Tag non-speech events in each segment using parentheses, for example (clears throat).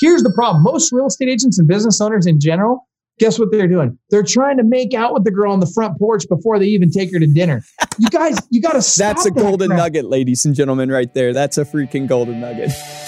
Here's the problem: most real estate agents and business owners in general, guess what they're doing? They're trying to make out with the girl on the front porch before they even take her to dinner. You guys, you got to stop. That's a golden nugget, ladies and gentlemen, right there. That's a freaking golden nugget. (laughs)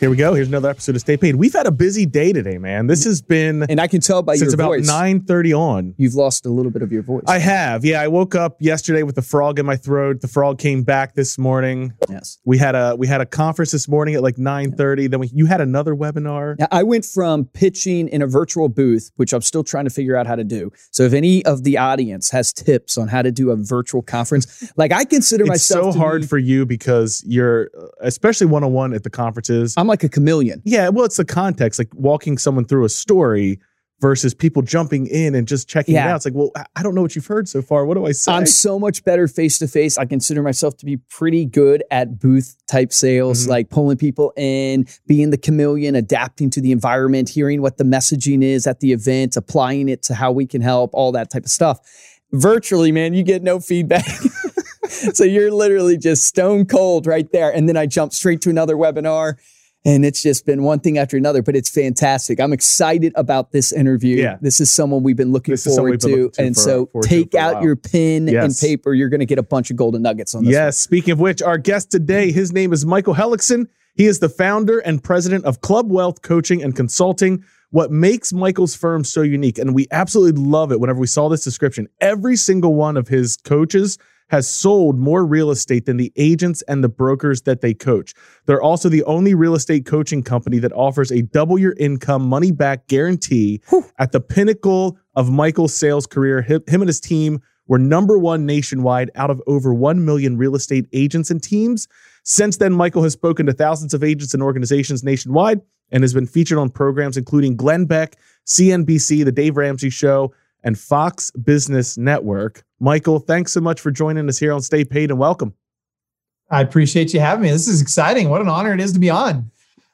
here we go. Here's another episode of Stay Paid. We've had a busy day today, man. This has been And I can tell by since your about voice, 9:30 on. you've lost a little bit of your voice. I have. Yeah, I woke up yesterday with a frog in my throat. The frog came back this morning. yes. We had a we had a conference this morning at like 9:30. Then we you had another webinar. Now, I went from pitching in a virtual booth, which I'm still trying to figure out how to do. So if any of the audience has tips on how to do a virtual conference, like I consider myself It's myself so hard be- for you because you're uh, especially one-on-one at the conferences. I'm like a chameleon. yeah, well, it's the context, like walking someone through a story versus people jumping in and just checking it out. It's like, well, I- don't know what you've heard so far. What do I say? I'm so much better face to face. I consider myself to be pretty good at booth type sales, Mhm. like pulling people in, being the chameleon, adapting to the environment, hearing what the messaging is at the event, applying it to how we can help, all that type of stuff. Virtually, man, you get no feedback. (laughs) so you're literally just stone cold right there. And then I jump straight to another webinar. And it's just been one thing after another, but it's fantastic. I'm excited about this interview. Yeah. This is someone we've been looking This forward been to. looking to and for- so forward take for out your pen and paper. You're going to get a bunch of golden nuggets on this. Yes. Speaking of which, our guest today, his name is Michael Hellickson. He is the founder and president of Club Wealth Coaching and Consulting. What makes Michael's firm so unique, and we absolutely love it whenever we saw this description, every single one of his coaches has sold more real estate than the agents and the brokers that they coach. They're also the only real estate coaching company that offers a double your income money back guarantee at the pinnacle of Michael's sales career. Him, him and his team were number one nationwide out of over 1 million real estate agents and teams. Since then, Michael has spoken to thousands of agents and organizations nationwide and has been featured on programs including Glenn Beck, CNBC, The Dave Ramsey Show, and Fox Business Network. Michael, thanks so much for joining us here on Stay Paid and welcome. I appreciate you having me. This is exciting. What an honor it is to be on.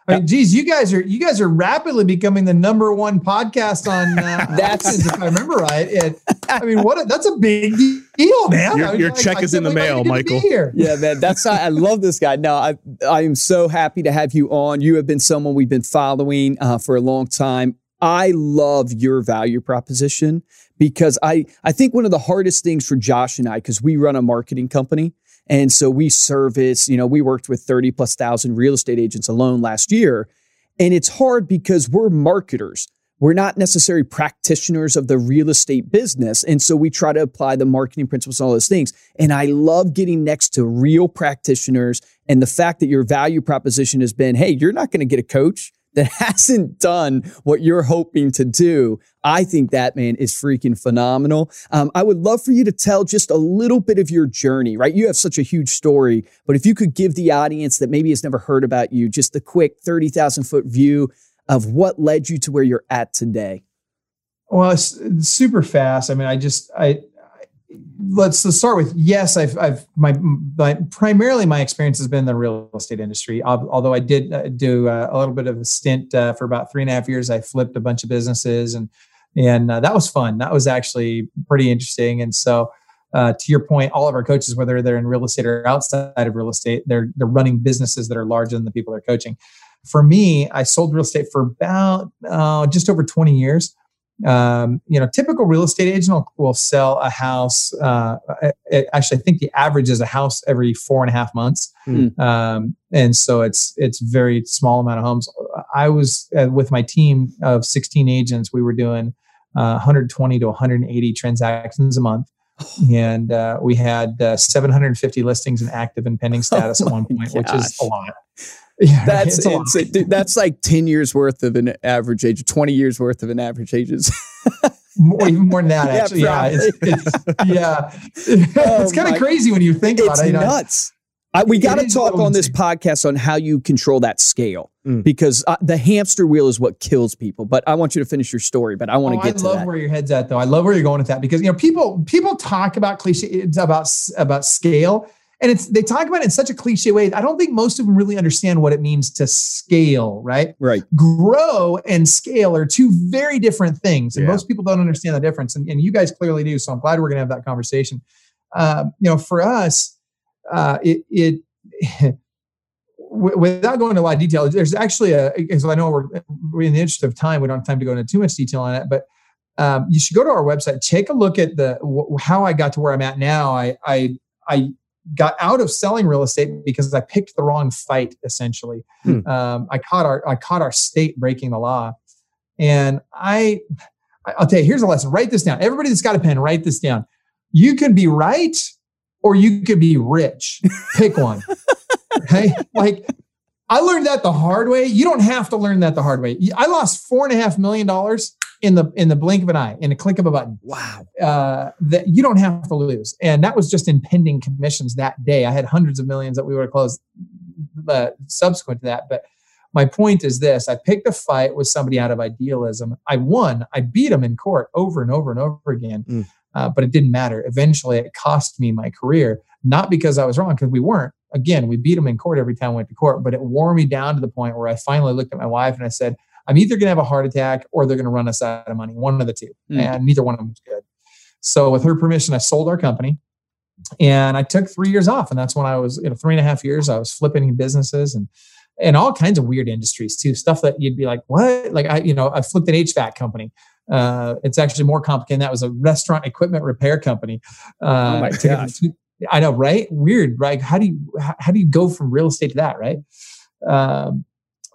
I mean, geez, you guys are you guys are rapidly becoming the number one podcast on. Uh, (laughs) That's- iTunes, if I remember right. It, I mean, what a, that's a big deal, man. Your- I mean, your I- check I is in the mail, get to be Michael. Here. Yeah, man. That's I love this guy. No, I I am so happy to have you on. You have been someone we've been following uh, for a long time. I love your value proposition because I I think one of the hardest things for Josh and I because we run a marketing company and so we service. You know, we worked with thirty plus thousand real estate agents alone last year, and it's hard because we're marketers. We're not necessarily practitioners of the real estate business. And so we try to apply the marketing principles and all those things. And I love getting next to real practitioners. And the fact that your value proposition has been, hey, you're not going to get a coach that (laughs) hasn't done what you're hoping to do. I think that, man, is freaking phenomenal. Um, I would love for you to tell just a little bit of your journey, right? You have such a huge story, but if you could give the audience that maybe has never heard about you just a quick 30,000 foot view of what led you to where you're at today. Well, it's, super fast. I mean, I just I let's, let's start with yes. I've I've my, my primarily my experience has been in the real estate industry. Although I did uh, do uh, a little bit of a stint uh, for about three and a half years. I flipped a bunch of businesses and and uh, that was fun. That was actually pretty interesting. And so. Uh, to your point, all of our coaches, whether they're in real estate or outside of real estate, they're they're running businesses that are larger than the people they're coaching. For me, I sold real estate for about uh, just over 20 years um, you know, typical real estate agent will, will sell a house. Uh, actually, I think the average is a house every four and a half months, Hmm. um, and so it's it's very small amount of homes. I was uh, with my team of 16 agents. We were doing uh, 120 to 180 transactions a month. (laughs) And uh, we had uh, 750 listings in active and pending (laughs) status at one point, which is a lot. Yeah, (laughs) That's it's a lot. insane. Dude, that's like 10 years worth of an average age, 20 years worth of an average age. (laughs) more, even more than that. (laughs) Yeah, Actually, yeah, it's, it's, yeah. Oh it's kind of crazy when you think about it's it. You know, nuts. I, we got to talk on this podcast on how you control that scale mm. because uh, the hamster wheel is what kills people. But I want you to finish your story. But I want oh, to get I to love that. where your head's at, though. I love where you're going with that because you know people people talk about cliche about about scale, and it's they talk about it in such a cliche way. I don't think most of them really understand what it means to scale. Right. Right. Grow and scale are two very different things, and yeah. most people don't understand the difference. And, and you guys clearly do. So I'm glad we're going to have that conversation. Uh, you know, for us uh, it, it (laughs) without going into a lot of detail, there's actually a, because I know we're, we're, in the interest of time, we don't have time to go into too much detail on it, but um, you should go to our website, take a look at the, how I got to where I'm at now. I, I, I got out of selling real estate because I picked the wrong fight. Essentially, hmm. um, I caught our, I caught our state breaking the law and I, I'll tell you, here's a lesson. Write this down. Everybody that's got a pen, write this down. You can be right or you could be rich. Pick one. (laughs) okay. Like I learned that the hard way. You don't have to learn that the hard way. I lost four and a half million dollars in the in the blink of an eye, in a click of a button. Wow. Uh, that you don't have to lose, and that was just in pending commissions that day. I had hundreds of millions that we were have closed uh, subsequent to that, but. My point is this I picked a fight with somebody out of idealism. I won. I beat him in court over and over and over again. Mm. Uh, but it didn't matter. Eventually, it cost me my career, not because I was wrong, because we weren't. Again, we beat them in court every time we went to court, but it wore me down to the point where I finally looked at my wife and I said, I'm either going to have a heart attack or they're going to run us out of money, one of the two. Mm. And neither one of them was good. So, with her permission, I sold our company and I took three years off. And that's when I was, you know, three and a half years, I was flipping businesses and and all kinds of weird industries too. Stuff that you'd be like, what? Like I, you know, I flipped an HVAC company. Uh, it's actually more complicated. That was a restaurant equipment repair company. Uh, oh my (laughs) gosh. I know, right? Weird, right? How do you how do you go from real estate to that, right? Um,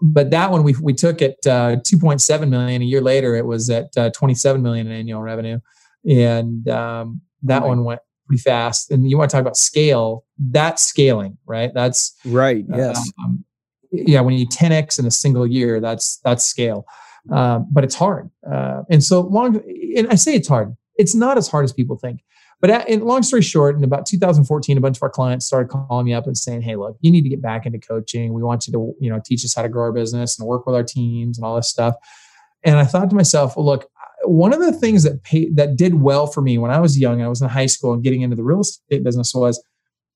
but that one we we took it uh, 2.7 million. A year later, it was at uh, 27 million in annual revenue, and um, that one went pretty fast. And you want to talk about scale? That's scaling, right? That's right. Yes. Um, yeah. When you 10x in a single year, that's that's scale. Um, but it's hard. Uh, and so long, and I say it's hard. It's not as hard as people think. But at, in long story short, in about 2014, a bunch of our clients started calling me up and saying, "Hey, look, you need to get back into coaching. We want you to, you know, teach us how to grow our business and work with our teams and all this stuff." And I thought to myself, "Well, look, one of the things that paid, that did well for me when I was young, I was in high school and getting into the real estate business was."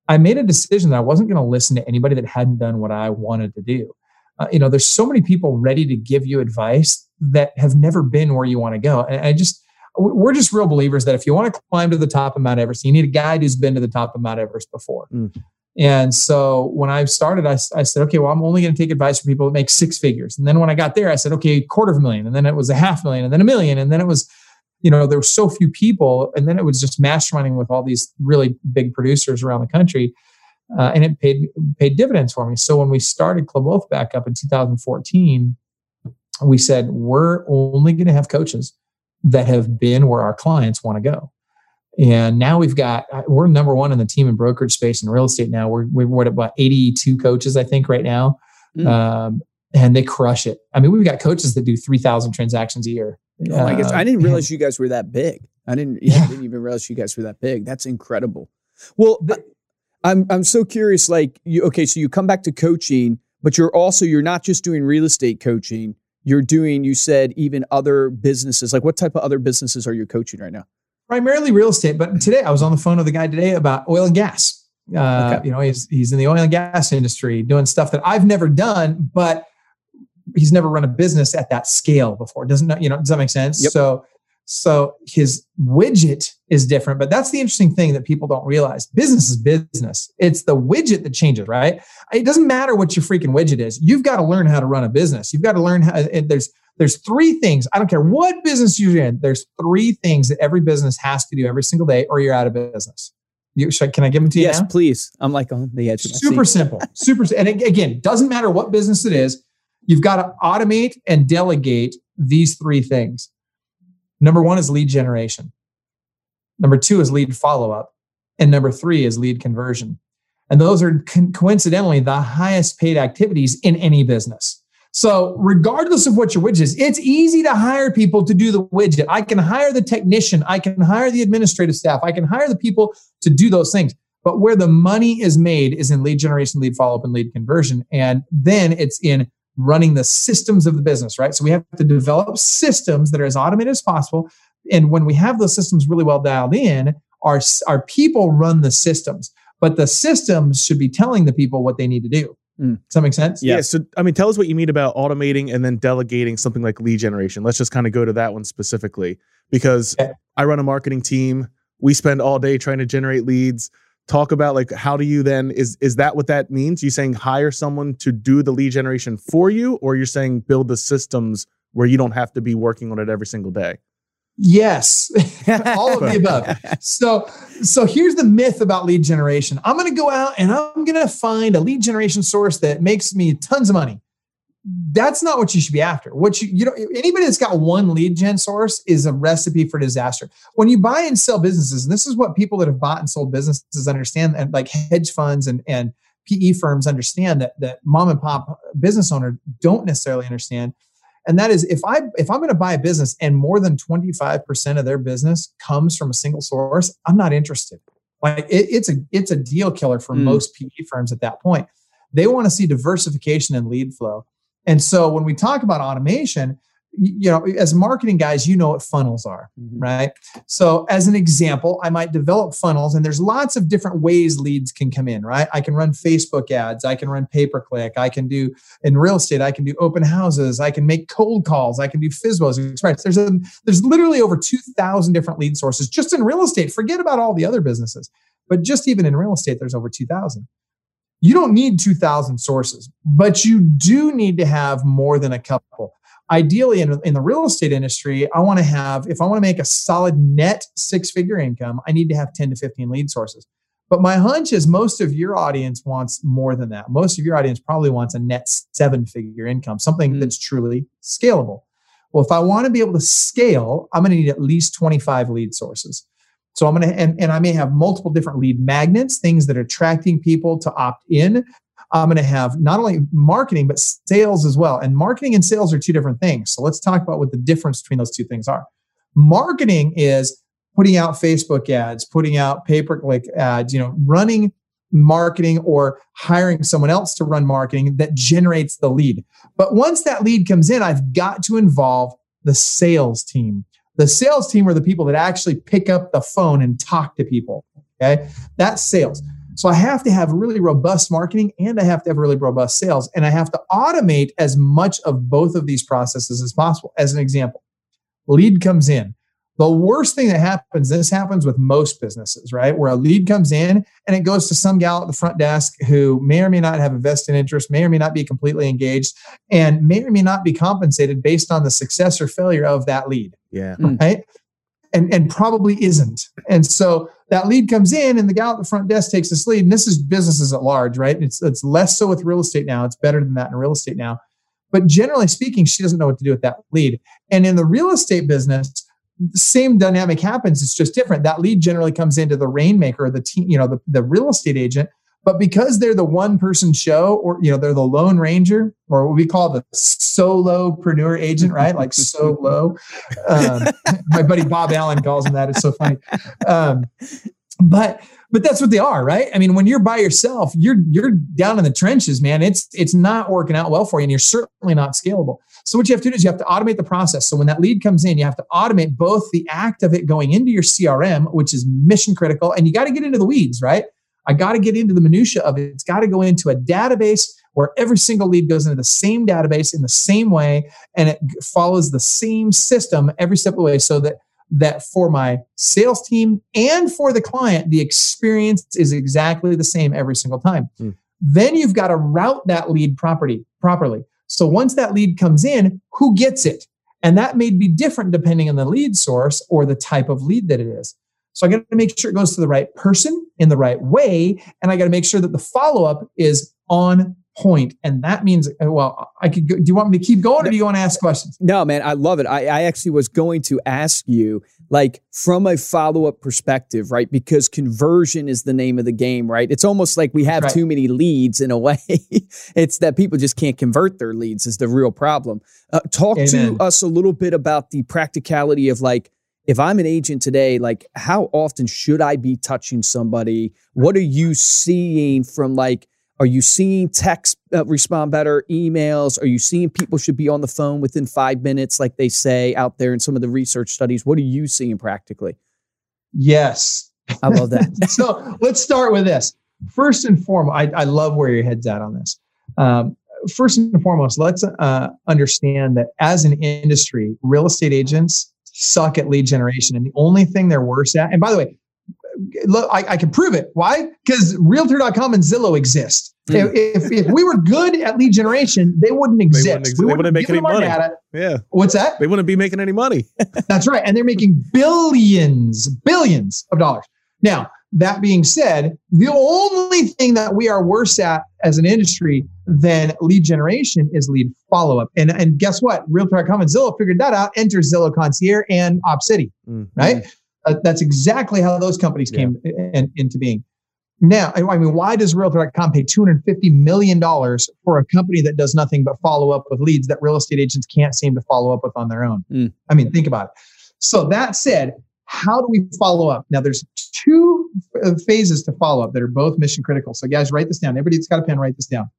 I made a decision that I wasn't going to listen to anybody that hadn't done what I wanted to do uh, you know, there's so many people ready to give you advice that have never been where you want to go. And I just, we're just real believers that if you want to climb to the top of Mount Everest, you need a guide who's been to the top of Mount Everest before. Mm. And so when I started, I, I said, okay, well, I'm only going to take advice from people that make six figures. And then when I got there, I said, okay, quarter of a million. And then it was a half million, and then a million. And then it was, you know, there were so few people. And then it was just masterminding with all these really big producers around the country uh, and it paid paid dividends for me. So when we started Club Wealth back up in 2014, we said we're only going to have coaches that have been where our clients want to go. And now we've got uh, we're number one in the team and brokerage space in real estate. Now we're we're at about 82 coaches, I think, right now, mm. um, and they crush it. I mean, we've got coaches that do 3,000 transactions a year. Oh my gosh, I didn't uh, realize you guys were that big. I didn't. Yeah, yeah. I didn't even realize you guys were that big. That's incredible. Well, the, I'm I'm so curious. Like, you okay? So you come back to coaching, but you're also you're not just doing real estate coaching. You're doing. You said even other businesses. Like, what type of other businesses are you coaching right now? Primarily real estate, but today I was on the phone with a guy today about oil and gas. Uh, okay. You know, he's he's in the oil and gas industry doing stuff that I've never done, but he's never run a business at that scale before. Doesn't know, you know? Does that make sense? Yep. So so his widget is different, but that's the interesting thing that people don't realize. Business is business. It's the widget that changes, right? It doesn't matter what your freaking widget is. You've got to learn how to run a business. You've got to learn how there's there's three things. I don't care what business you're in. There's three things that every business has to do every single day, or you're out of business. You, should, can I give them to you? Yes, now? please. I'm like on the edge. Super simple. Super. And again, doesn't matter what business it is. You've got to automate and delegate these three things. Number one is lead generation. Number two is lead follow up. And number three is lead conversion. And those are co- coincidentally the highest paid activities in any business. So, regardless of what your widget is, it's easy to hire people to do the widget. I can hire the technician, I can hire the administrative staff, I can hire the people to do those things. But where the money is made is in lead generation, lead follow up, and lead conversion. And then it's in running the systems of the business, right? So we have to develop systems that are as automated as possible. And when we have those systems really well dialed in, our, our people run the systems, but the systems should be telling the people what they need to do. Mm. Does that make sense? Yeah. yeah. So, I mean, tell us what you mean about automating and then delegating something like lead generation. Let's just kind of go to that one specifically because okay. I run a marketing team. We spend all day trying to generate leads. Talk about like how do you then is is that what that means? You saying hire someone to do the lead generation for you, or you're saying build the systems where you don't have to be working on it every single day? Yes, (laughs) all of the above. (laughs) So, so here's the myth about lead generation. I'm going to go out and I'm going to find a lead generation source that makes me tons of money. That's not what you should be after. What you you know anybody that's got one lead gen source is a recipe for disaster. When you buy and sell businesses, and this is what people that have bought and sold businesses understand, and like hedge funds and and PE firms understand that that mom and pop business owner don't necessarily understand and that is if i if i'm going to buy a business and more than 25% of their business comes from a single source i'm not interested like it, it's a it's a deal killer for mm. most pe firms at that point they want to see diversification and lead flow and so when we talk about automation you know as marketing guys you know what funnels are mm-hmm. right? So as an example i might develop funnels and there's lots of different ways leads can come in right? I can run facebook ads i can run pay per click i can do in real estate i can do open houses i can make cold calls i can do FSBOs there's a there's literally over 2000 different lead sources just in real estate. Forget about all the other businesses but just even in real estate there's over 2000 you don't need 2000 sources but you do need to have more than a couple. Ideally in, in the real estate industry i want to have if i want to make a solid net six figure income i need to have 10 to 15 lead sources. But my hunch is most of your audience wants more than that. Most of your audience probably wants a net seven figure income something mm-hmm. that's truly scalable. Well if i want to be able to scale i'm going to need at least 25 lead sources so I'm going to, and, and I may have multiple different lead magnets, things that are attracting people to opt in. I'm going to have not only marketing, but sales as well. And marketing and sales are two different things. So let's talk about what the difference between those two things are. Marketing is putting out Facebook ads, putting out pay per click ads, you know, running marketing or hiring someone else to run marketing that generates the lead. But once that lead comes in, I've got to involve the sales team. The sales team are the people that actually pick up the phone and talk to people. Okay. That's sales. So I have to have really robust marketing and I have to have really robust sales. And I have to automate as much of both of these processes as possible. As an example, lead comes in. The worst thing that happens, this happens with most businesses, right? Where a lead comes in and it goes to some gal at the front desk who may or may not have a vested interest, may or may not be completely engaged, and may or may not be compensated based on the success or failure of that lead. Yeah. Hmm. Right and, and probably isn't. And so that lead comes in and the gal at the front desk takes this lead. And this is businesses at large, right? It's, it's less so with real estate now. It's better than that in real estate now. But generally speaking, she doesn't know what to do with that lead. And in the real estate business, same dynamic happens. It's just different. That lead generally comes into the rainmaker, the team, you know, the, the real estate agent but because they're the one person show, or you know, they're the lone ranger, or what we call the solopreneur agent, right? Like solo. Um, (laughs) my buddy Bob Allen calls them that. It's so funny. Um, but but that's what they are, right? I mean, when you're by yourself, you're you're down in the trenches, man. It's it's not working out well for you, and you're certainly not scalable. So what you have to do is you have to automate the process. So when that lead comes in, you have to automate both the act of it going into your CRM, which is mission critical, and you got to get into the weeds, right? I got to get into the minutia of it. It's got to go into a database where every single lead goes into the same database in the same way and it follows the same system every step of the way so that that for my sales team and for the client the experience is exactly the same every single time. Mm. Then you've got to route that lead property properly. So once that lead comes in, who gets it? And that may be different depending on the lead source or the type of lead that it is. So I got to make sure it goes to the right person in the right way. And I got to make sure that the follow up is on point. And that means, uh, well, I could go, do you want me to keep going or do you want to ask questions? No, man, I love it. I, I actually was going to ask you, like, from a follow up perspective, right? Because conversion is the name of the game, right? It's almost like we have right. too many leads in a way. (laughs) it's that people just can't convert their leads, is the real problem. Uh, talk Amen. to us a little bit about the practicality of like, if I'm an agent today, like how often should I be touching somebody? What are you seeing from like, are you seeing text uh, respond better, emails? Are you seeing people should be on the phone within five minutes, like they say out there in some of the research studies? What are you seeing practically? Yes. I love that. (laughs) so let's start with this. First and foremost, I, I love where your head's at on this. Um, first and foremost, let's uh, understand that as an industry, real estate agents suck at lead generation. And the only thing they're worse at, and by the way, look, I, I can prove it. Why? Because realtor.com and Zillow exist. Mm. If, if, we were good at lead generation, they wouldn't exist. They wouldn't, ex- we wouldn't, wouldn't make any money. Data. Yeah. What's that? They wouldn't be making any money. (laughs) That's right. And they're making billions, billions of dollars. Now, that being said, the only thing that we are worse at as an industry than lead generation is lead follow up. And, and guess what? Realtor.com and Zillow figured that out. Enter Zillow Concierge and OpCity, mm-hmm. right? Uh, that's exactly how those companies came yeah. in, into being. Now, I mean, why does Realtor.com pay $250 million for a company that does nothing but follow up with leads that real estate agents can't seem to follow up with on their own? Mm. I mean, think about it. So that said, how do we follow up? Now, there's two uh, phases to follow up that are both mission critical. So, guys, write this down. Everybody that's got a pen, write this down.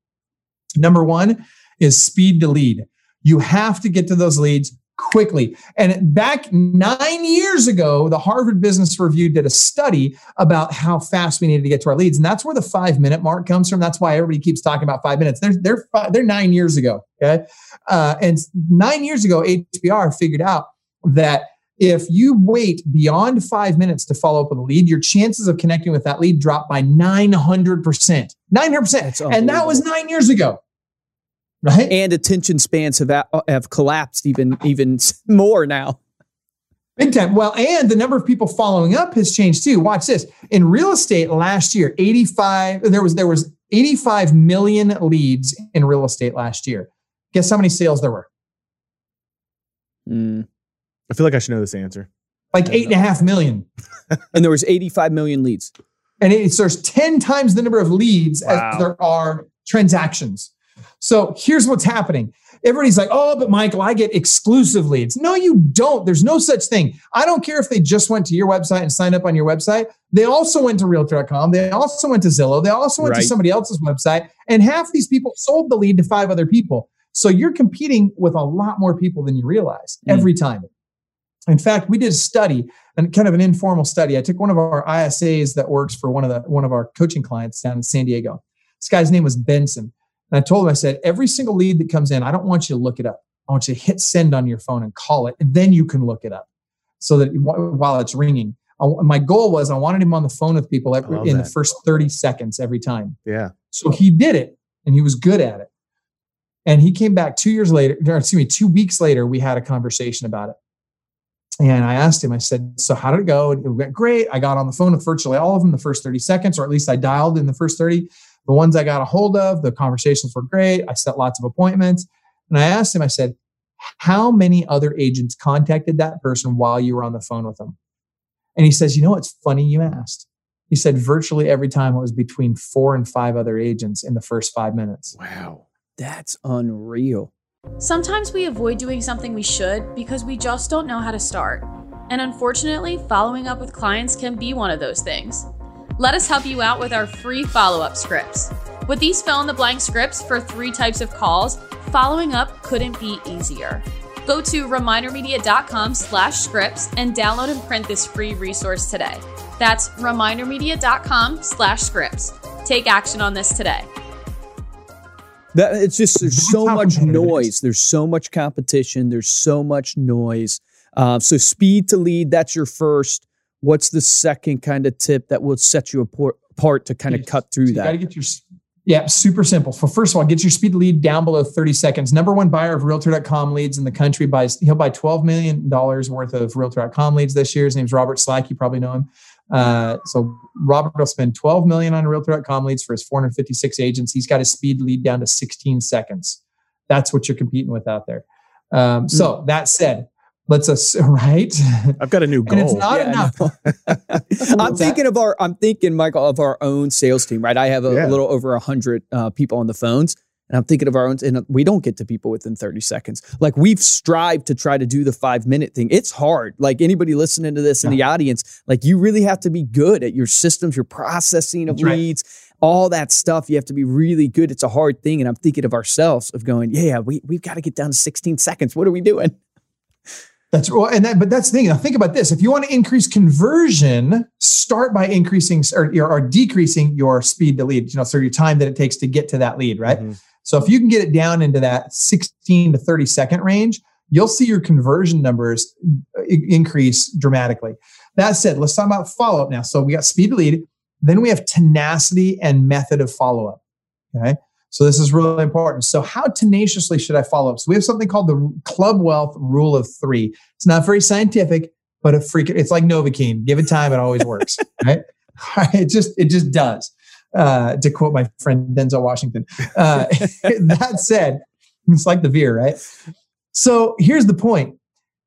Number one is speed to lead. You have to get to those leads quickly. And back nine years ago, the Harvard Business Review did a study about how fast we needed to get to our leads. And that's where the five minute mark comes from. That's why everybody keeps talking about five minutes. They're, they're, five, they're nine years ago. Okay. Uh, and nine years ago, HBR figured out that if you wait beyond five minutes to follow up with a lead, your chances of connecting with that lead drop by 900%. 900%. And that was nine years ago right? And attention spans have have collapsed even even (laughs) more now. Big time. Well, and the number of people following up has changed too. Watch this. In real estate last year, 85 there was there was 85 million leads in real estate last year. Guess how many sales there were? Mm. I feel like I should know this answer. Like eight and a half million. (laughs) and there was 85 million leads. And it's there's 10 times the number of leads wow. as there are transactions. So here's what's happening. Everybody's like, oh, but Michael, I get exclusive leads. No, you don't. There's no such thing. I don't care if they just went to your website and signed up on your website. They also went to realtor.com. They also went to Zillow. They also went right. to somebody else's website. And half these people sold the lead to five other people. So you're competing with a lot more people than you realize mm. every time. In fact, we did a study and kind of an informal study. I took one of our ISAs that works for one of the one of our coaching clients down in San Diego. This guy's name was Benson. And I told him, I said, every single lead that comes in, I don't want you to look it up. I want you to hit send on your phone and call it, and then you can look it up so that while it's ringing. I, my goal was I wanted him on the phone with people every, in that. the first 30 seconds every time. Yeah. So he did it and he was good at it. And he came back two years later, or excuse me, two weeks later, we had a conversation about it. And I asked him, I said, So how did it go? And it went great. I got on the phone with virtually all of them the first 30 seconds, or at least I dialed in the first 30. The ones I got a hold of, the conversations were great. I set lots of appointments. And I asked him, I said, how many other agents contacted that person while you were on the phone with them? And he says, you know, it's funny you asked. He said virtually every time it was between four and five other agents in the first five minutes. Wow. That's unreal. Sometimes we avoid doing something we should because we just don't know how to start. And unfortunately, following up with clients can be one of those things. Let us help you out with our free follow up scripts. With these fill in the blank scripts for three types of calls, following up couldn't be easier. Go to remindermedia.com slash scripts and download and print this free resource today. That's remindermedia.com slash scripts. Take action on this today. That it's just there's so much noise. There's so much competition. There's so much noise. Uh, so speed to lead. That's your first. What's the second kind of tip that will set you apart to kind of cut through so that? You got to get your yeah, super simple. So first of all, get your speed lead down below 30 seconds. Number one buyer of Realtor.com leads in the country buys he'll buy 12 million dollars worth of Realtor.com leads this year. His name's Robert Slack. You probably know him. Uh, so Robert will spend 12 million on Realtor.com leads for his 456 agents. He's got his speed lead down to 16 seconds. That's what you're competing with out there. Um, so mm. that said, let's us (laughs) right i've got a new goal (laughs) and it's not yeah, enough (laughs) i'm thinking of our i'm thinking michael of our own sales team right i have a, yeah. a little over 100 uh, people on the phones And I'm thinking of our own, and we don't get to people within 30 seconds. Like we've strived to try to do the five minute thing. It's hard. Like anybody listening to this in the audience, like you really have to be good at your systems, your processing of That's right. leads, all that stuff. You have to be really good. It's a hard thing. And I'm thinking of ourselves of going, yeah, we, we've got to get down to 16 seconds. What are we doing? That's well, and that, but that's the thing. Now think about this: if you want to increase conversion, start by increasing or, or decreasing your speed to lead. You know, so your time that it takes to get to that lead, right? Mhm. So if you can get it down into that 16 to 30 second range, you'll see your conversion numbers i- increase dramatically. That said, let's talk about follow up now. So we got speed to lead, then we have tenacity and method of follow up. Okay. So this is really important. So how tenaciously should I follow up? So we have something called the Club Wealth Rule of Three. It's not very scientific, but it freaking it's like Novocaine. Give it time, it always works. (laughs) right? (laughs) It just it just does. Uh, to quote my friend Denzel Washington. Uh, (laughs) that said, it's like the veer, right? So here's the point.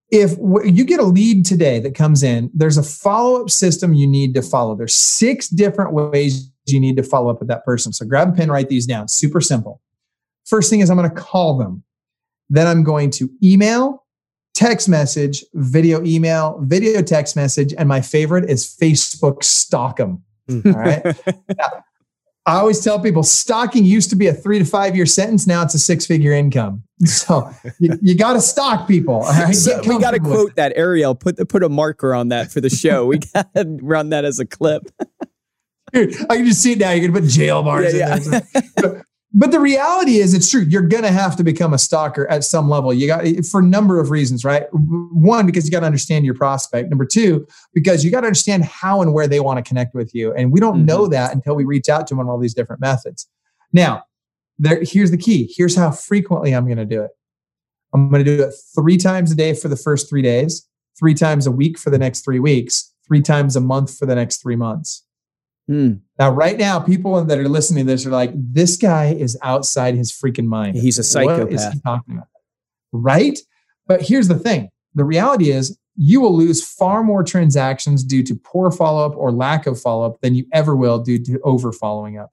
If you get a lead today that comes in, there's a follow up system you need to follow. There's six different ways you need to follow up with that person. So grab a pen, write these down. Super simple. First thing is I'm going to call them. Then I'm going to email, text message, video email, video text message, and my favorite is Facebook stalk them. Hmm. All right. (laughs) Now, I always tell people stocking used to be a three to five year sentence. Now it's a six figure income. (laughs) So you, you got to stock people. Right. So we got to quote that Ariel. Put put a marker on that for the show. we (laughs) got to run that as a clip. Dude, I can just see it now. You're gonna put jail bars Yeah, in there. But, but the reality is, it's true. You're gonna have to become a stalker at some level. You got eh, for a number of reasons, right? One, because you got to understand your prospect. Number two, because you got to understand how and where they want to connect with you. And we don't mm-hmm. know that until we reach out to them on all these different methods. Now, there. Here's the key. Here's how frequently I'm gonna do it. I'm gonna do it three times a day for the first three days, three times a week for the next three weeks, three times a month for the next three months. Hmm. Now, right now, people that are listening to this are like, this guy is outside his freaking mind. He's a What is psychopath. he talking about? Right? But here's the thing the reality is, you will lose far more transactions due to poor follow up or lack of follow up than you ever will due to over following up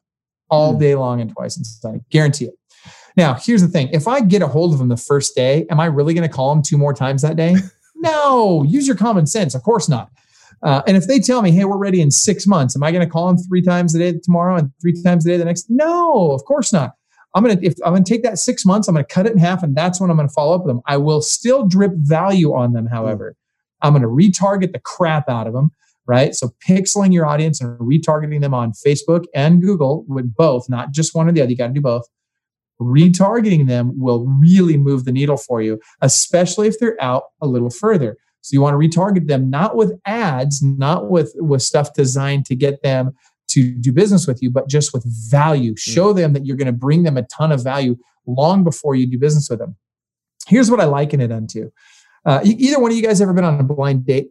all Hmm. day long and twice in Sunday. Guarantee it. Now, here's the thing if I get a hold of him the first day, am I really going to call him two more times that day? (laughs) no, use your common sense. Of course not. Uh, and if they tell me, hey, we're ready in six months, am I going to call them three times a day tomorrow and three times a day the next? No, of course not. I'm gonna if I'm gonna take that six months, I'm gonna cut it in half, and that's when I'm gonna follow up with them. I will still drip value on them, however. I'm gonna retarget the crap out of them, right? So pixeling your audience and retargeting them on Facebook and Google with both, not just one or the other. You got to do both. Retargeting them will really move the needle for you, especially if they're out a little further. So you want to retarget them not with ads, not with with stuff designed to get them to do business with you, but just with value. Show them that you're going to bring them a ton of value long before you do business with them. Here's what I liken it unto. Uh, either one of you guys ever been on a blind date?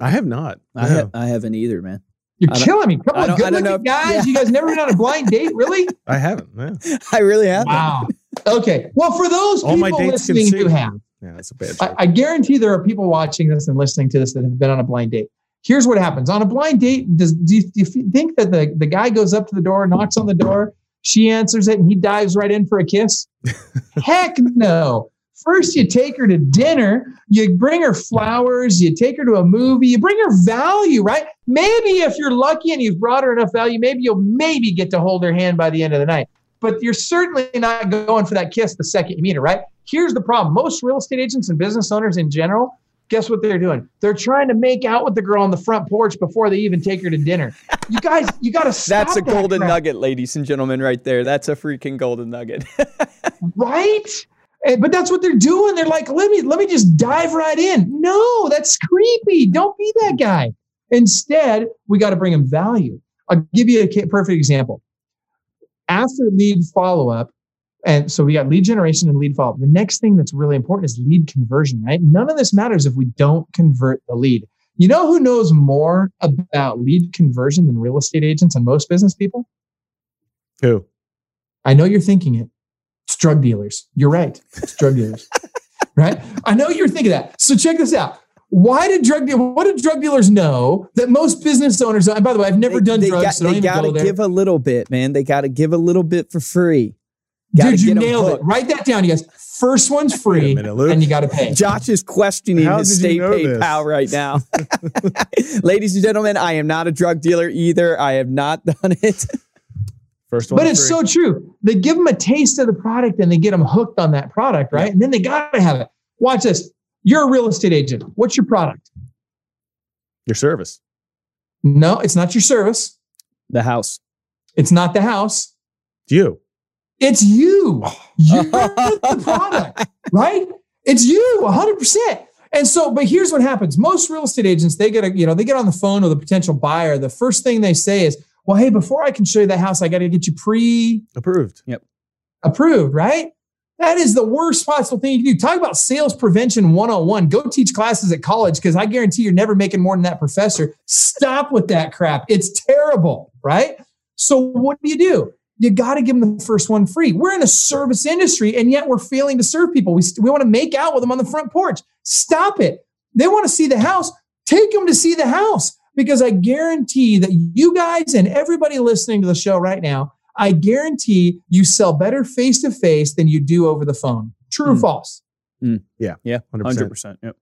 I have not. I, No. ha- I haven't either, man. You're killing me. Come on, good looking guys. yeah. You guys never been on a blind (laughs) date, really? I haven't. Yeah, I really haven't. Wow. Okay. Well, for those All my people dates listening who have, yeah, that's a bad I. I guarantee there are people watching this and listening to this that have been on a blind date. Here's what happens on a blind date. Does do you, do you think that the, the guy goes up to the door, knocks on the door, she answers it, and he dives right in for a kiss? (laughs) Heck no. First, you take her to dinner, you bring her flowers, you take her to a movie, you bring her value, right? Maybe if you're lucky and you've brought her enough value, maybe you'll maybe get to hold her hand by the end of the night. But you're certainly not going for that kiss the second you meet her, right? Here's the problem most real estate agents and business owners in general, guess what they're doing? They're trying to make out with the girl on the front porch before they even take her to dinner. You guys, you got to stop That's a that golden crap. nugget, ladies and gentlemen, right there. That's a freaking golden nugget. (laughs) right And- but that's what they're doing they're like let me let me just dive right in no that's creepy don't be that guy instead we got to bring them value i'll give you a perfect example after lead follow-up and so we got lead generation and lead follow-up the next thing that's really important is lead conversion right none of this matters if we don't convert the lead you know who knows more about lead conversion than real estate agents and most business people Who? I know you're thinking it. It's drug dealers. You're right. It's drug dealers. (laughs) right? I know you're thinking that. So check this out. Why did drug deal? What do drug dealers know that most business owners? And by the way, I've never done they drugs, got- so they gotta go give a little bit, man. They got to give a little bit for free. Gotta Dude, you get 'em nailed it. Write that down, you guys. First one's free, minute, and you got to pay. Josh is questioning How his did you state know paid this? pal right (laughs) now. (laughs) Ladies and gentlemen, I am not a drug dealer either. I have not (laughs) done it. First one. But it's so true. They give them a taste of the product and they get them hooked on that product, right? And then they got to have it. Watch this. You're a real estate agent. What's your product? your service. No, it's not your service. The house. It's not the house. It's you. It's you. (laughs) You're the product, right? It's you 100%. And so, but here's what happens. Most real estate agents, they get a, you know, they get on the phone with a potential buyer. The first thing they say is, well, hey, before I can show you the house, I got to get you pre Approved. Yep. Approved, right? That is the worst possible thing you can do. Talk about sales prevention 101. Go teach classes at college because I guarantee you're never making more than that professor. Stop with that crap. It's terrible, right? So, what do you do? You got to give them the first one free. We're in a service industry and yet we're failing to serve people. We, we want to make out with them on the front porch. Stop it. They want to see the house. Take them to see the house because I guarantee that you guys and everybody listening to the show right now, I guarantee you sell better face to face than you do over the phone. True or Mm. false? Yeah, 100%. 100%. Yep.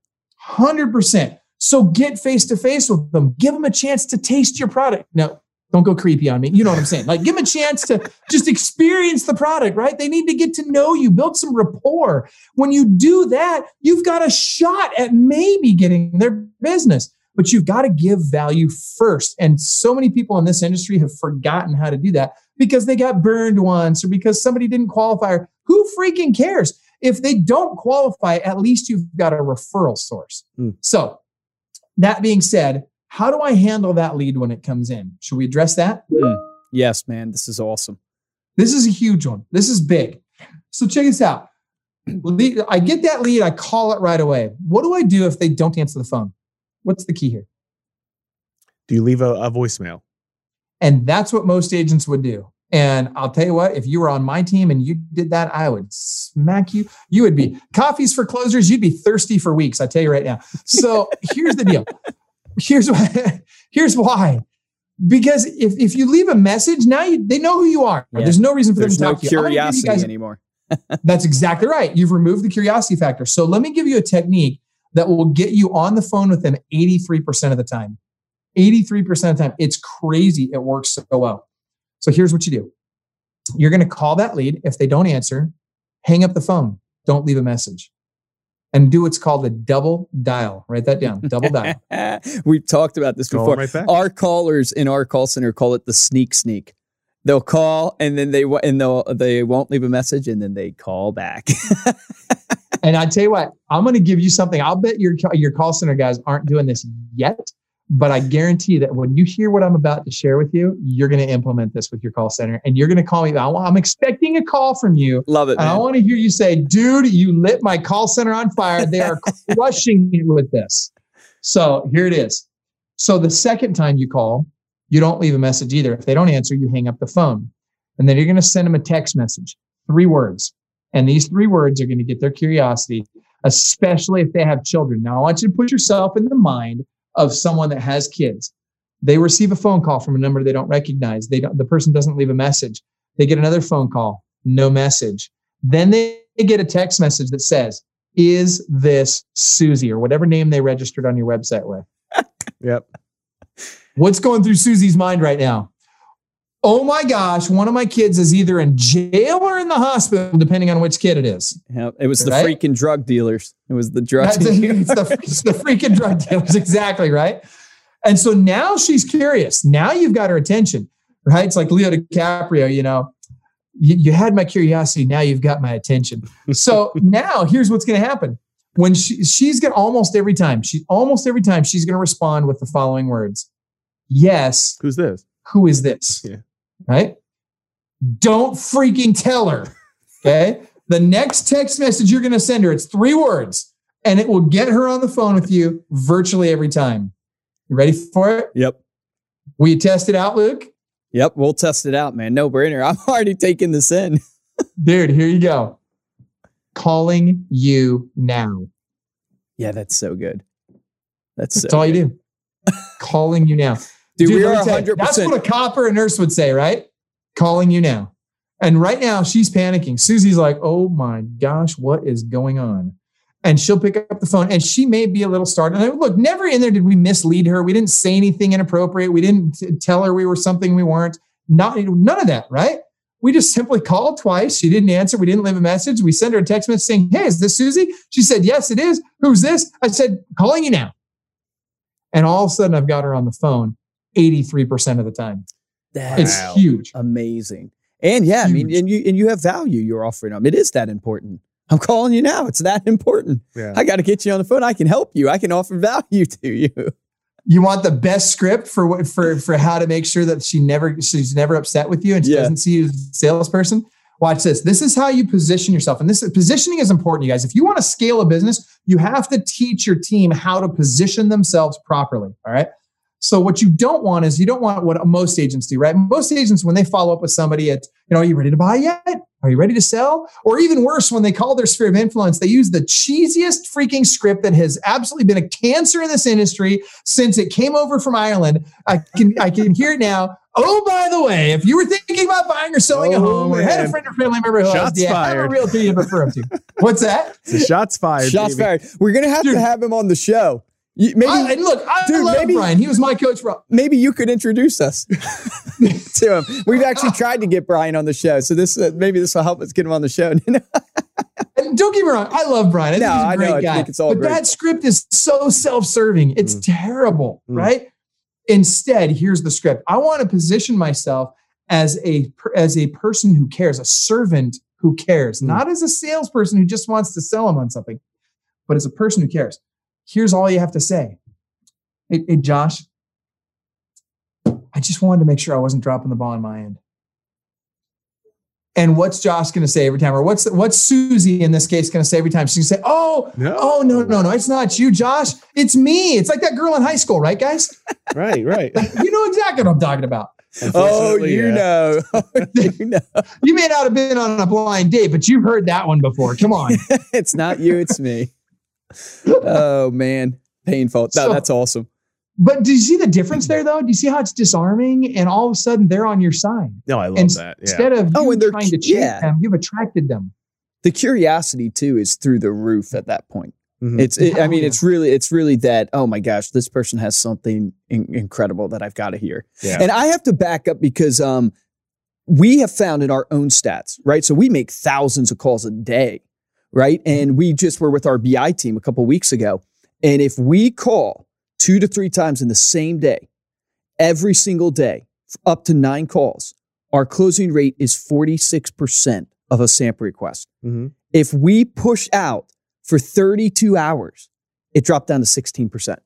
100%. So get face to face with them. Give them a chance to taste your product. No, don't go creepy on me. You know what I'm saying? Like, give them a chance to just experience the product, right? They need to get to know you, build some rapport. When you do that, you've got a shot at maybe getting their business, but you've got to give value first. And so many people in this industry have forgotten how to do that because they got burned once or because somebody didn't qualify. Or who freaking cares? If they don't qualify, at least you've got a referral source. Hmm. So, that being said, how do I handle that lead when it comes in? Should we address that? Hmm. Yes, man. This is awesome. This is a huge one. This is big. So check this out. I get that lead, I call it right away. What do I do if they don't answer the phone? What's the key here? Do you leave a, a voicemail? And that's what most agents would do. And I'll tell you what, if you were on my team and you did that, I would smack you. You would be coffees for closers. You'd be thirsty for weeks. I tell you right now. So here's the deal. Here's why. (laughs) Here's why. Because if, if you leave a message, now you, they know who you are. Yeah. There's no reason for There's them to no talk to you. Curiosity guys- anymore. (laughs) That's exactly right. You've removed the curiosity factor. So let me give you a technique that will get you on the phone with them 83% of the time. 83% of the time. It's crazy. It works so well. So here's what you do you're going to call that lead. If they don't answer, hang up the phone. Don't leave a message. And do what's called a double dial. Write that down. Double dial. (laughs) We've talked about this Call before. right. Our callers in our call center call it the sneak sneak. They'll call and then they and they'll they won't leave a message and then they call back. (laughs) And I tell you what, I'm going to give you something. I'll bet your your call center guys aren't doing this yet, but I guarantee that when you hear what I'm about to share with you, you're going to implement this with your call center, and you're going to call me. I'm expecting a call from you, Love it, I want to hear you say, "Dude, you lit my call center on fire. They are (laughs) crushing me with this." So here it is. So the second time you call, you don't leave a message either. If they don't answer, you hang up the phone, and then you're going to send them a text message, three words. And these three words are going to get their curiosity, especially if they have children. Now, I want you to put yourself in the mind of someone that has kids. They receive a phone call from a number they don't recognize. They don't, the person doesn't leave a message. They get another phone call, no message. Then they get a text message that says, Is this Susie or whatever name they registered on your website with? (laughs) Yep. What's going through Susie's mind right now? Oh my gosh, one of my kids is either in jail or in the hospital, depending on which kid it is. Yeah, it was the Right? freaking drug dealers. It was the drug That's dealers. it's, the, it's the freaking drug dealers, exactly right. And so now she's curious. Now you've got her attention, right? It's like Leo DiCaprio, you know, you, you had my curiosity. Now you've got my attention. So (laughs) now here's what's going to happen. When she, she's going to almost every time, she almost every time she's going to respond with the following words. Yes, Who's this? who is this? Yeah. Right? Don't freaking tell her. Okay. The next text message you're going to send her, it's three words, and it will get her on the phone with you virtually every time. You ready for it? Yep. Will you test it out, Luke? Yep. We'll test it out, man. No brainer. (laughs) I'm already taking this in. (laughs) Dude, here you go. Calling you now. Yeah, that's so good. That's, That's so all you do. (laughs) Calling you now. Dude, we are me tell you, 100%. That's what a cop or a nurse would say, right? Calling you now. And right now she's panicking. Susie's like, oh my gosh, what is going on? And she'll pick up the phone and she may be a little startled. And look, never in there did we mislead her. We didn't say anything inappropriate. We didn't tell her we were something we weren't. Not none of that, right? We just simply called twice. She didn't answer. We didn't leave a message. We sent her a text message saying, Hey, is this Susie? She said, Yes, it is. Who's this? I said, Calling you now. And all of a sudden, I've got her on the phone 83% of the time. That's it's huge. Amazing. And yeah, huge. I mean, and you and you have value you're offering them. It is that important. I'm calling you now. It's that important. Yeah. I got to get you on the phone. I can help you. I can offer value to you. You want the best script for what for for how to make sure that she never she's never upset with you and she yeah. doesn't see you as a salesperson. Watch this. This is how you position yourself. And this positioning is important, you guys. If you want to scale a business, you have to teach your team how to position themselves properly. All right. So what you don't want is you don't want what most agents do, right? Most agents, when they follow up with somebody at, you know, are you ready to buy yet? Are you ready to sell? Or even worse, when they call their sphere of influence, they use the cheesiest freaking script that has absolutely been a cancer in this industry since it came over from Ireland. I can I can hear it now. Oh, by the way, if you were thinking about buying or selling oh, a home man. or had a friend or family member who shots has, fired. have a realtor you refer him to. What's that? (laughs) It's shots fired. Shots baby. fired. We're gonna have Dude. to have him on the show. Maybe I, look, I dude, love maybe, Brian. He was my coach. For, maybe you could introduce us (laughs) to him. We've actually tried to get Brian on the show, so this uh, maybe this will help us get him on the show. (laughs) Don't get me wrong, I love Brian. I no, think he's a great I know, guy. but great. that script is so self-serving. It's mm. terrible, mm. right? Instead, here's the script. I want to position myself as a as a person who cares, a servant who cares, mm. not as a salesperson who just wants to sell them on something, but as a person who cares here's all you have to say. Hey, hey, Josh, I just wanted to make sure I wasn't dropping the ball on my end. And what's Josh going to say every time, or what's what's Susie in this case going to say every time? She's going to say, "Oh, no. oh no, no, no, it's not you, Josh. It's me. It's like that girl in high school, right, guys? (laughs) Right, right. you know exactly what I'm talking about. Oh, you yeah. know. (laughs) Oh, you know. You may not have been on a blind date, but you've heard that one before. Come on. (laughs) it's not you, it's me oh man, painful. So, that's awesome. But do you see the difference there, though? Do you see how it's disarming, and all of a sudden they're on your side? No, I love and that. Yeah. Instead of oh, and they're trying to change yeah. them, you've attracted them. The curiosity too is through the roof at that point. Mm-hmm. It's, it, I mean, it's really, it's really that. Oh my gosh, this person has something in- incredible that I've got to hear. Yeah. And I have to back up because um, we have found in our own stats, right? So we make thousands of calls a day right? And we just were with our BI team a couple weeks ago. And if we call two to three times in the same day, every single day, up to nine calls, our closing rate is 46% of a sample request. Mm-hmm. If we push out for 32 hours, it dropped down to 16%.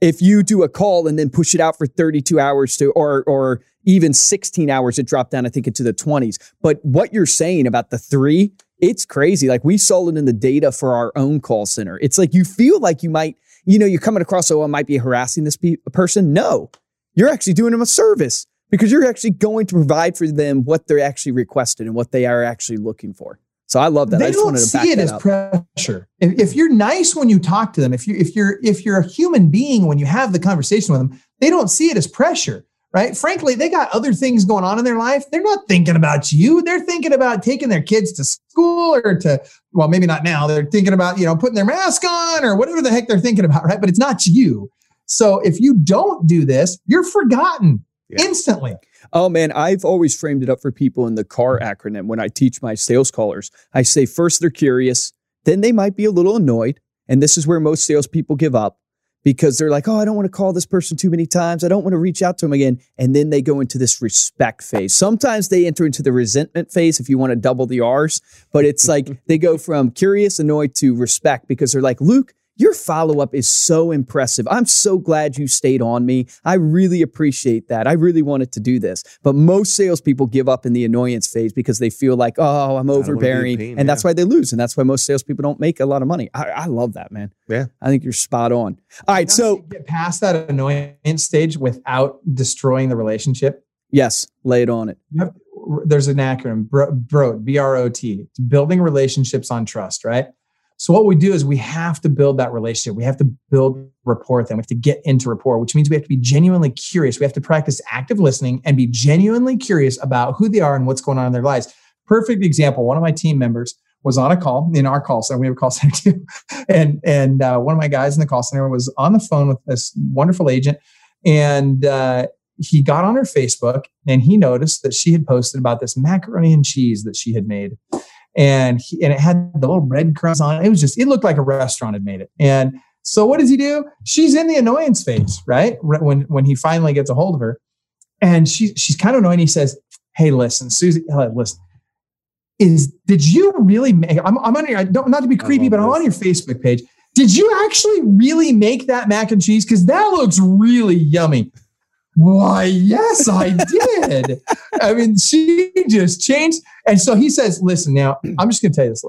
If you do a call and then push it out for 32 hours to or or even 16 hours, it dropped down, I think, into the 20s. But what you're saying about the three, it's crazy. Like we saw it in the data for our own call center. It's like you feel like you might, you know, you're coming across, oh, I might be harassing this pe- person. No, you're actually doing them a service because you're actually going to provide for them what they're actually requested and what they are actually looking for. So I love that. They I just don't see it as up. pressure. If, if, you're nice when you talk to them, if you if you're if you're a human being when you have the conversation with them, they don't see it as pressure right? Frankly, they got other things going on in their life. They're not thinking about you. They're thinking about taking their kids to school or to, well, maybe not now. They're thinking about, you know, putting their mask on or whatever the heck they're thinking about, right? But it's not you. So if you don't do this, you're forgotten yeah. instantly. Oh man, I've always framed it up for people in the CAR acronym when I teach my sales callers. I say first they're curious, then they might be a little annoyed. And this is where most salespeople give up because they're like, oh, I don't want to call this person too many times. I don't want to reach out to them again. And then they go into this respect phase. Sometimes they enter into the resentment phase if you want to double the R's, but it's like (laughs) they go from curious, annoyed to respect because they're like, Luke, your follow up is so impressive. I'm so glad you stayed on me. I really appreciate that. I really wanted to do this. But most salespeople give up in the annoyance phase because they feel like, oh, I'm overbearing. Pain, and yeah. that's why they lose. And that's why most salespeople don't make a lot of money. I, I love that, man. Yeah. I think you're spot on. All right. So get past that annoyance stage without destroying the relationship. Yes. Lay it on it. Have, there's an acronym, BROT, B R O T. It's building relationships on trust, right? So what we do is we have to build that relationship. We have to build rapport with them. We have to get into rapport, which means we have to be genuinely curious. We have to practice active listening and be genuinely curious about who they are and what's going on in their lives. perfect example. One of my team members was on a call in our call center. We have a call center (laughs) too, and and uh, one of my guys in the call center was on the phone with this wonderful agent, and uh, he got on her Facebook and he noticed that she had posted about this macaroni and cheese that she had made, and he, and it had the little red breadcrumbs on it. It was just it looked like a restaurant had made it, and so what does he do? She's in the annoyance phase, right? When when he finally gets a hold of her, and she she's kind of annoying. He says, "Hey, listen, Susie, uh, listen." Is did you really make? I'm, I'm on your. I don't not to be creepy, but I'm on your Facebook page. Did you actually really make that mac and cheese? Because that looks really yummy. Why, yes, I did. (laughs) I mean, she just changed. And so he says, listen, now I'm just going to tell you this.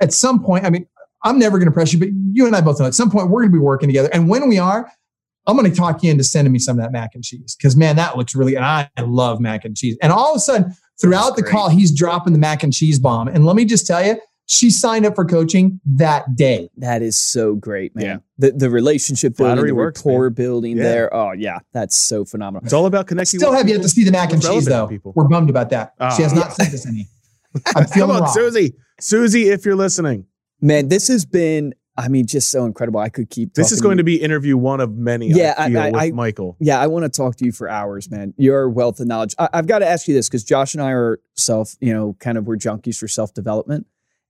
At some point, I mean, I'm never going to press you, but you and I both know at some point we're going to be working together. And when we are, I'm going to talk you into sending me some of that mac and cheese because man, that looks really. And I love mac and cheese. And all of a sudden, throughout the call, he's dropping the mac and cheese bomb. And let me just tell you, she signed up for coaching that day. That is so great, man. Yeah. The the relationship building, Flattery the works, rapport man. building yeah. there. Oh yeah, that's so phenomenal. It's all about connecting. Still have yet to see the mac and cheese though. People. We're bummed about that. Uh, she has not sent us any. (laughs) I'm feeling Come on, wrong. Susie. Susie, if you're listening, man, this has been I mean, just so incredible. I could keep. This is going to be interview one of many. Yeah, I, I, with I, Michael. Yeah, I want to talk to you for hours, man. Your wealth of knowledge. I, have got to ask you this because Josh and I are self, you know, kind of we're junkies for self development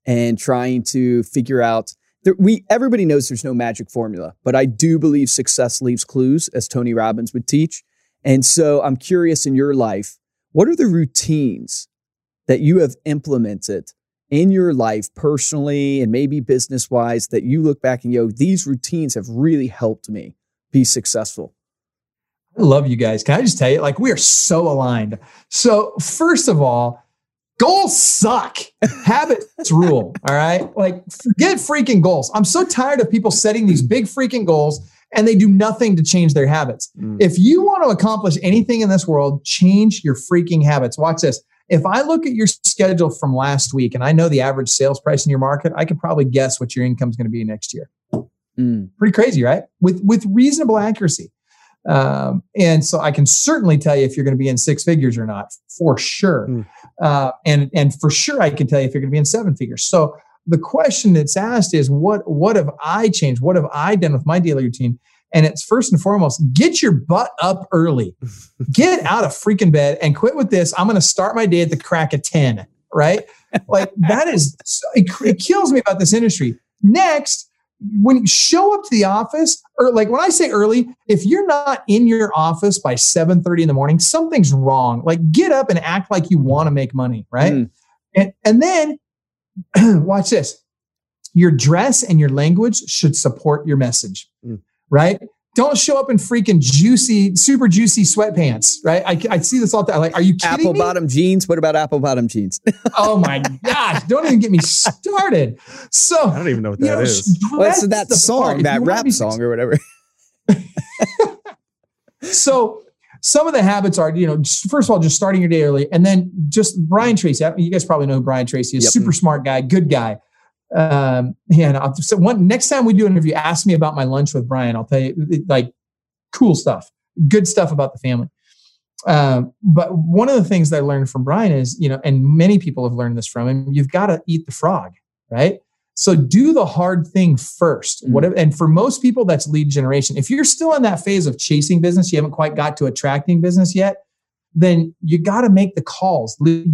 and trying to figure out. We everybody knows there's no magic formula, but I do believe success leaves clues, as Tony Robbins would teach. And so I'm curious in your life, what are the routines that you have implemented in your life personally and maybe business wise that you look back and go, these routines have really helped me be successful? I love you guys. Can I just tell you, like, we are so aligned. So, first of all, goals suck. Habits rule. All right. Like, forget freaking goals. I'm so tired of people setting these big freaking goals and they do nothing to change their habits. Mm. If you want to accomplish anything in this world, change your freaking habits. Watch this. If I look at your schedule from last week and I know the average sales price in your market, I can probably guess what your income is going to be next year. Mm. Pretty crazy, right? With with reasonable accuracy. Um, and so I can certainly tell you if you're going to be in six figures or not, for sure. Mm. Uh, and and for sure, I can tell you if you're going to be in seven figures. So the question that's asked is, what what have I changed? What have I done with my daily routine? And it's first and foremost, get your butt up early. (laughs) Get out of freaking bed and quit with this. I'm going to start my day at the crack of 10, right? Like that is, it, it kills me about this industry. Next, when you show up to the office, or like when I say early, if you're not in your office by 7:30 in the morning, something's wrong. Like get up and act like you want to make money, right? Mm. And and then (clears throat) watch this. Your dress and your language should support your message. Mm right? Don't show up in freaking juicy, super juicy sweatpants, right? I, I see this all the time. Like, are you kidding Apple me? bottom jeans? What about apple bottom jeans? (laughs) oh my gosh! Don't even get me started. So I don't even know what that you know, is. What's that song, part. that rap song or whatever? (laughs) so some of the habits are, you know, first of all, just starting your day early, and then just Brian Tracy. You guys probably know who Brian Tracy is. Yep. Super smart guy, good guy um, yeah, I'll, so one next time we do an interview, ask me about my lunch with Brian. I'll tell you like cool stuff, good stuff about the family. Um, but one of the things that I learned from Brian is, you know, and many people have learned this from him, you've got to eat the frog, right? So do the hard thing first. Mm-hmm. Whatever, and for most people, that's lead generation. If you're still in that phase of chasing business, you haven't quite got to attracting business yet, then you got to make the calls, lead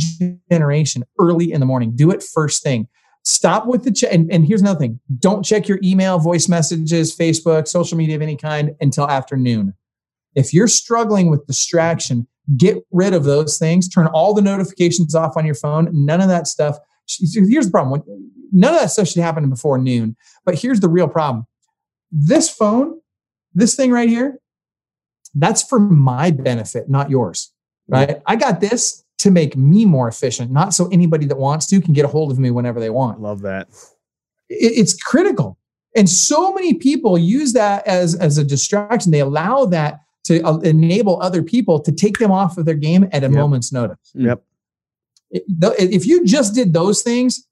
generation early in the morning. Do it first thing. Stop with the check. And, and here's another thing don't check your email, voice messages, Facebook, social media of any kind until afternoon. If you're struggling with distraction, get rid of those things. Turn all the notifications off on your phone. None of that stuff. Here's the problem none of that stuff should happen before noon. But here's the real problem this phone, this thing right here, that's for my benefit, not yours. Right? I got this to make me more efficient, not so anybody that wants to can get a hold of me whenever they want. Love that. It, it's critical. And so many people use that as, as a distraction. They allow that to uh, enable other people to take them off of their game at a yep. moment's notice. Yep. If you just did those things,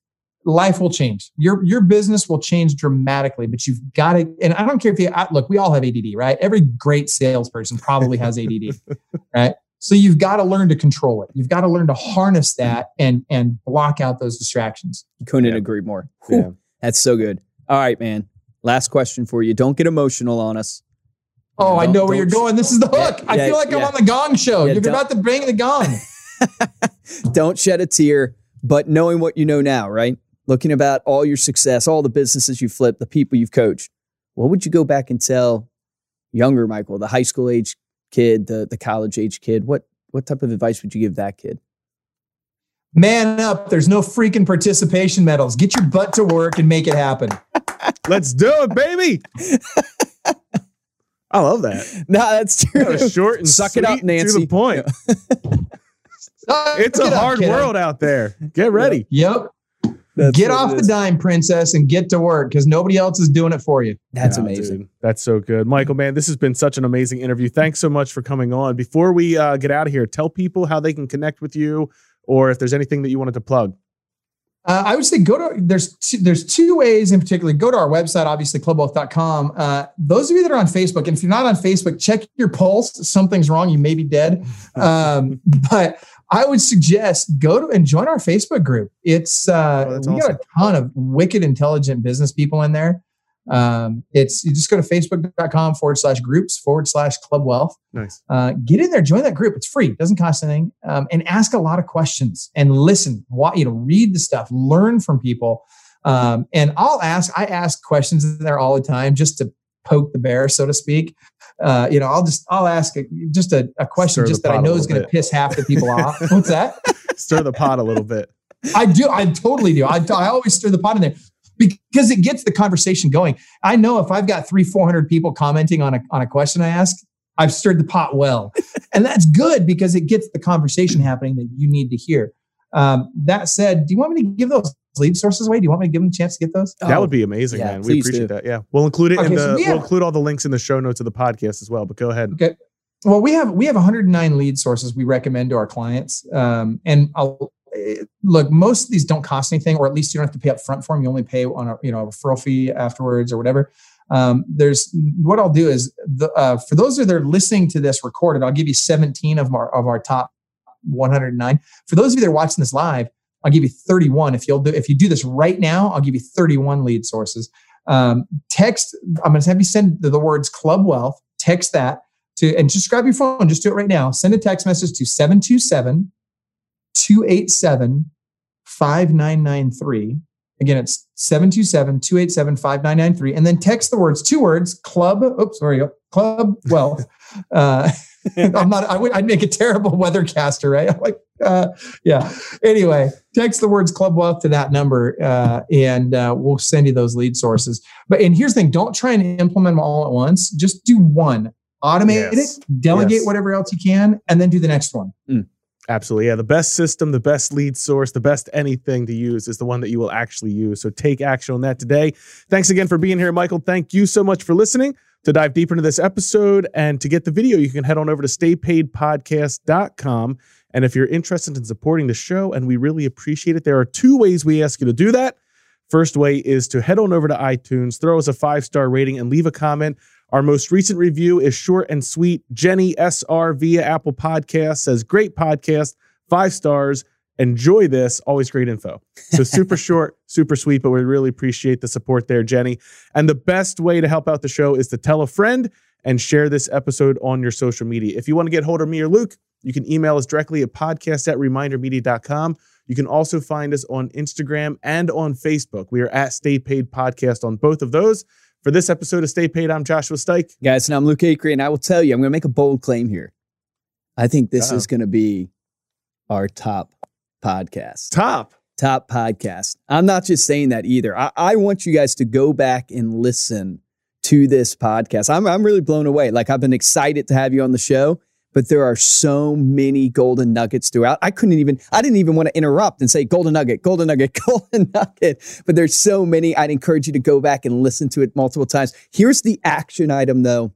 life will change. Your your business will change dramatically. But you've got to. And I don't care if you look. We all have ADD, right? Every great salesperson probably has ADD, (laughs) right? So you've got to learn to control it. You've got to learn to harness that and and block out those distractions. Couldn't Yeah. agree more. Yeah. That's so good. All right, man. Last question for you. Don't get emotional on us. Oh, I Don't- know where you're going. This is the Yeah, hook. I yeah, feel like I'm on the gong show. Yeah, you're about to bang the gong. (laughs) Don't shed a tear, but knowing what you know now, right? Looking about all your success, all the businesses you flipped, the people you've coached, what would you go back and tell younger Michael, the high school age kid, the, the college age kid? What what type of advice would you give that kid? Man up. There's no freaking participation medals. Get your butt to work and make it happen. (laughs) Let's do it, baby. (laughs) I love that. No, that's true. That short and Suck it up, sweet Nancy. To the point. (laughs) It's a hard kiddo. world out there. Get ready. Yep. That's get off the dime, princess, and get to work because nobody else is doing it for you. That's Yeah, amazing. dude. That's so good. Michael, man, this has been such an amazing interview. Thanks so much for coming on. Before we uh, get out of here, tell people how they can connect with you or if there's anything that you wanted to plug. Uh, I would say go to there's two, there's two ways in particular. Go to our website, obviously clubwealth.com. Uh, those of you that are on Facebook, and if you're not on Facebook, check your pulse. Something's wrong. You may be dead. (laughs) Um, but I would suggest go to and join our Facebook group. It's uh, Oh, we got a ton of wicked intelligent business people in there. Um, it's you just go to facebook.com forward slash groups forward slash club wealth Nice. uh, get in there, join that group. It's free, doesn't cost anything, um, and ask a lot of questions and listen. You know, read the stuff, learn from people. Um, and I'll ask, I ask questions in there all the time just to poke the bear, so to speak. Uh, you know, I'll just I'll ask a, just a, a question Stir just that I know is going to piss half the people off. (laughs) What's that? Stir the pot a little bit. I do. I totally do. I, I always stir the pot in there because it gets the conversation going. I know if I've got three, 400 people commenting on a, on a question I ask, I've stirred the pot well. (laughs) and that's good because it gets the conversation happening that you need to hear. Um, that said, do you want me to give those lead sources away? Do you want me to give them a chance to get those? that Oh, would be amazing, yeah, man. We appreciate do. that. Yeah. We'll include it in Okay, so the we we'll include all the links in the show notes of the podcast as well. But go ahead. Okay. Well, we have we have 109 lead sources we recommend to our clients, um, and I'll, eh, look, most of these don't cost anything, or at least you don't have to pay up front for them. You only pay on a you know a referral fee afterwards or whatever. Um, there's what I'll do is the, uh, for those of you that are listening to this recorded, I'll give you 17 of our of our top 109. For those of you that are watching this live, I'll give you 31. If you'll do if you do this right now, I'll give you 31 lead sources. Um, text. I'm going to have you send the, the words Club Wealth. Text that to and just grab your phone. Just do it right now. Send a text message to 727 287 5993. Again, it's 727 287 5993. And then text the words, two words, club. Oops, sorry, club wealth. Uh, (laughs) I'm not, I would, I'd make a terrible weathercaster, right? I'm like, uh, (laughs) yeah. Anyway, text the words club wealth to that number uh, and uh, we'll send you those lead sources. But, and here's the thing don't try and implement them all at once. Just do one, automate Yes. it, delegate Yes. whatever else you can, and then do the next one. Absolutely. Yeah. The best system, the best lead source, the best anything to use is the one that you will actually use. So take action on that today. Thanks again for being here, Michael. Thank you so much for listening. To dive deeper into this episode and to get the video, you can head on over to staypaidpodcast.com. And if you're interested in supporting the show, and we really appreciate it, there are two ways we ask you to do that. First way is to head on over to iTunes, throw us a five star rating, and leave a comment. Our most recent review is short and sweet. Jenny SR via Apple Podcast says, Great podcast, five stars. Enjoy this. Always great info. So (laughs) super short, super sweet, but we really appreciate the support there, Jenny. And the best way to help out the show is to tell a friend and share this episode on your social media. If you want to get hold of me or Luke, you can email us directly at podcast at remindermedia.com. You can also find us on Instagram and on Facebook. We are at Stay Paid Podcast on both of those. For this episode of Stay Paid, I'm Joshua Stike. Guys, and I'm Luke Acree, and I will tell you, I'm going to make a bold claim here. I think this Uh-oh. is going to be our top podcast. Top. Top podcast. I'm not just saying that either. I, I want you guys to go back and listen to this podcast. I'm, I'm really blown away. Like, I've been excited to have you on the show, but there are so many golden nuggets throughout. I couldn't even, I didn't even want to interrupt and say golden nugget, golden nugget, (laughs) golden nugget. But there's so many. I'd encourage you to go back and listen to it multiple times. Here's the action item, though.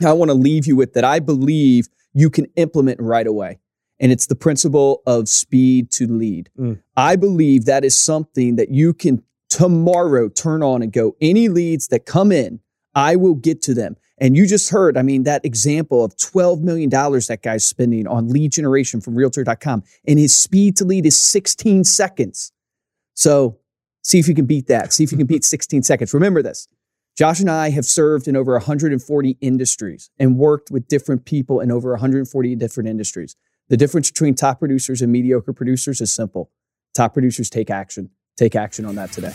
I want to leave you with that I believe you can implement right away. And it's the principle of speed to lead. Mm. I believe that is something that you can tomorrow turn on and go, any leads that come in, I will get to them. And you just heard, I mean, that example of $12 million that guy's spending on lead generation from realtor.com, and his speed to lead is 16 seconds. So see if you can beat that. See if you can beat 16 seconds. Remember this Josh and I have served in over 140 industries and worked with different people in over 140 different industries. The difference between top producers and mediocre producers is simple top producers take action. Take action on that today.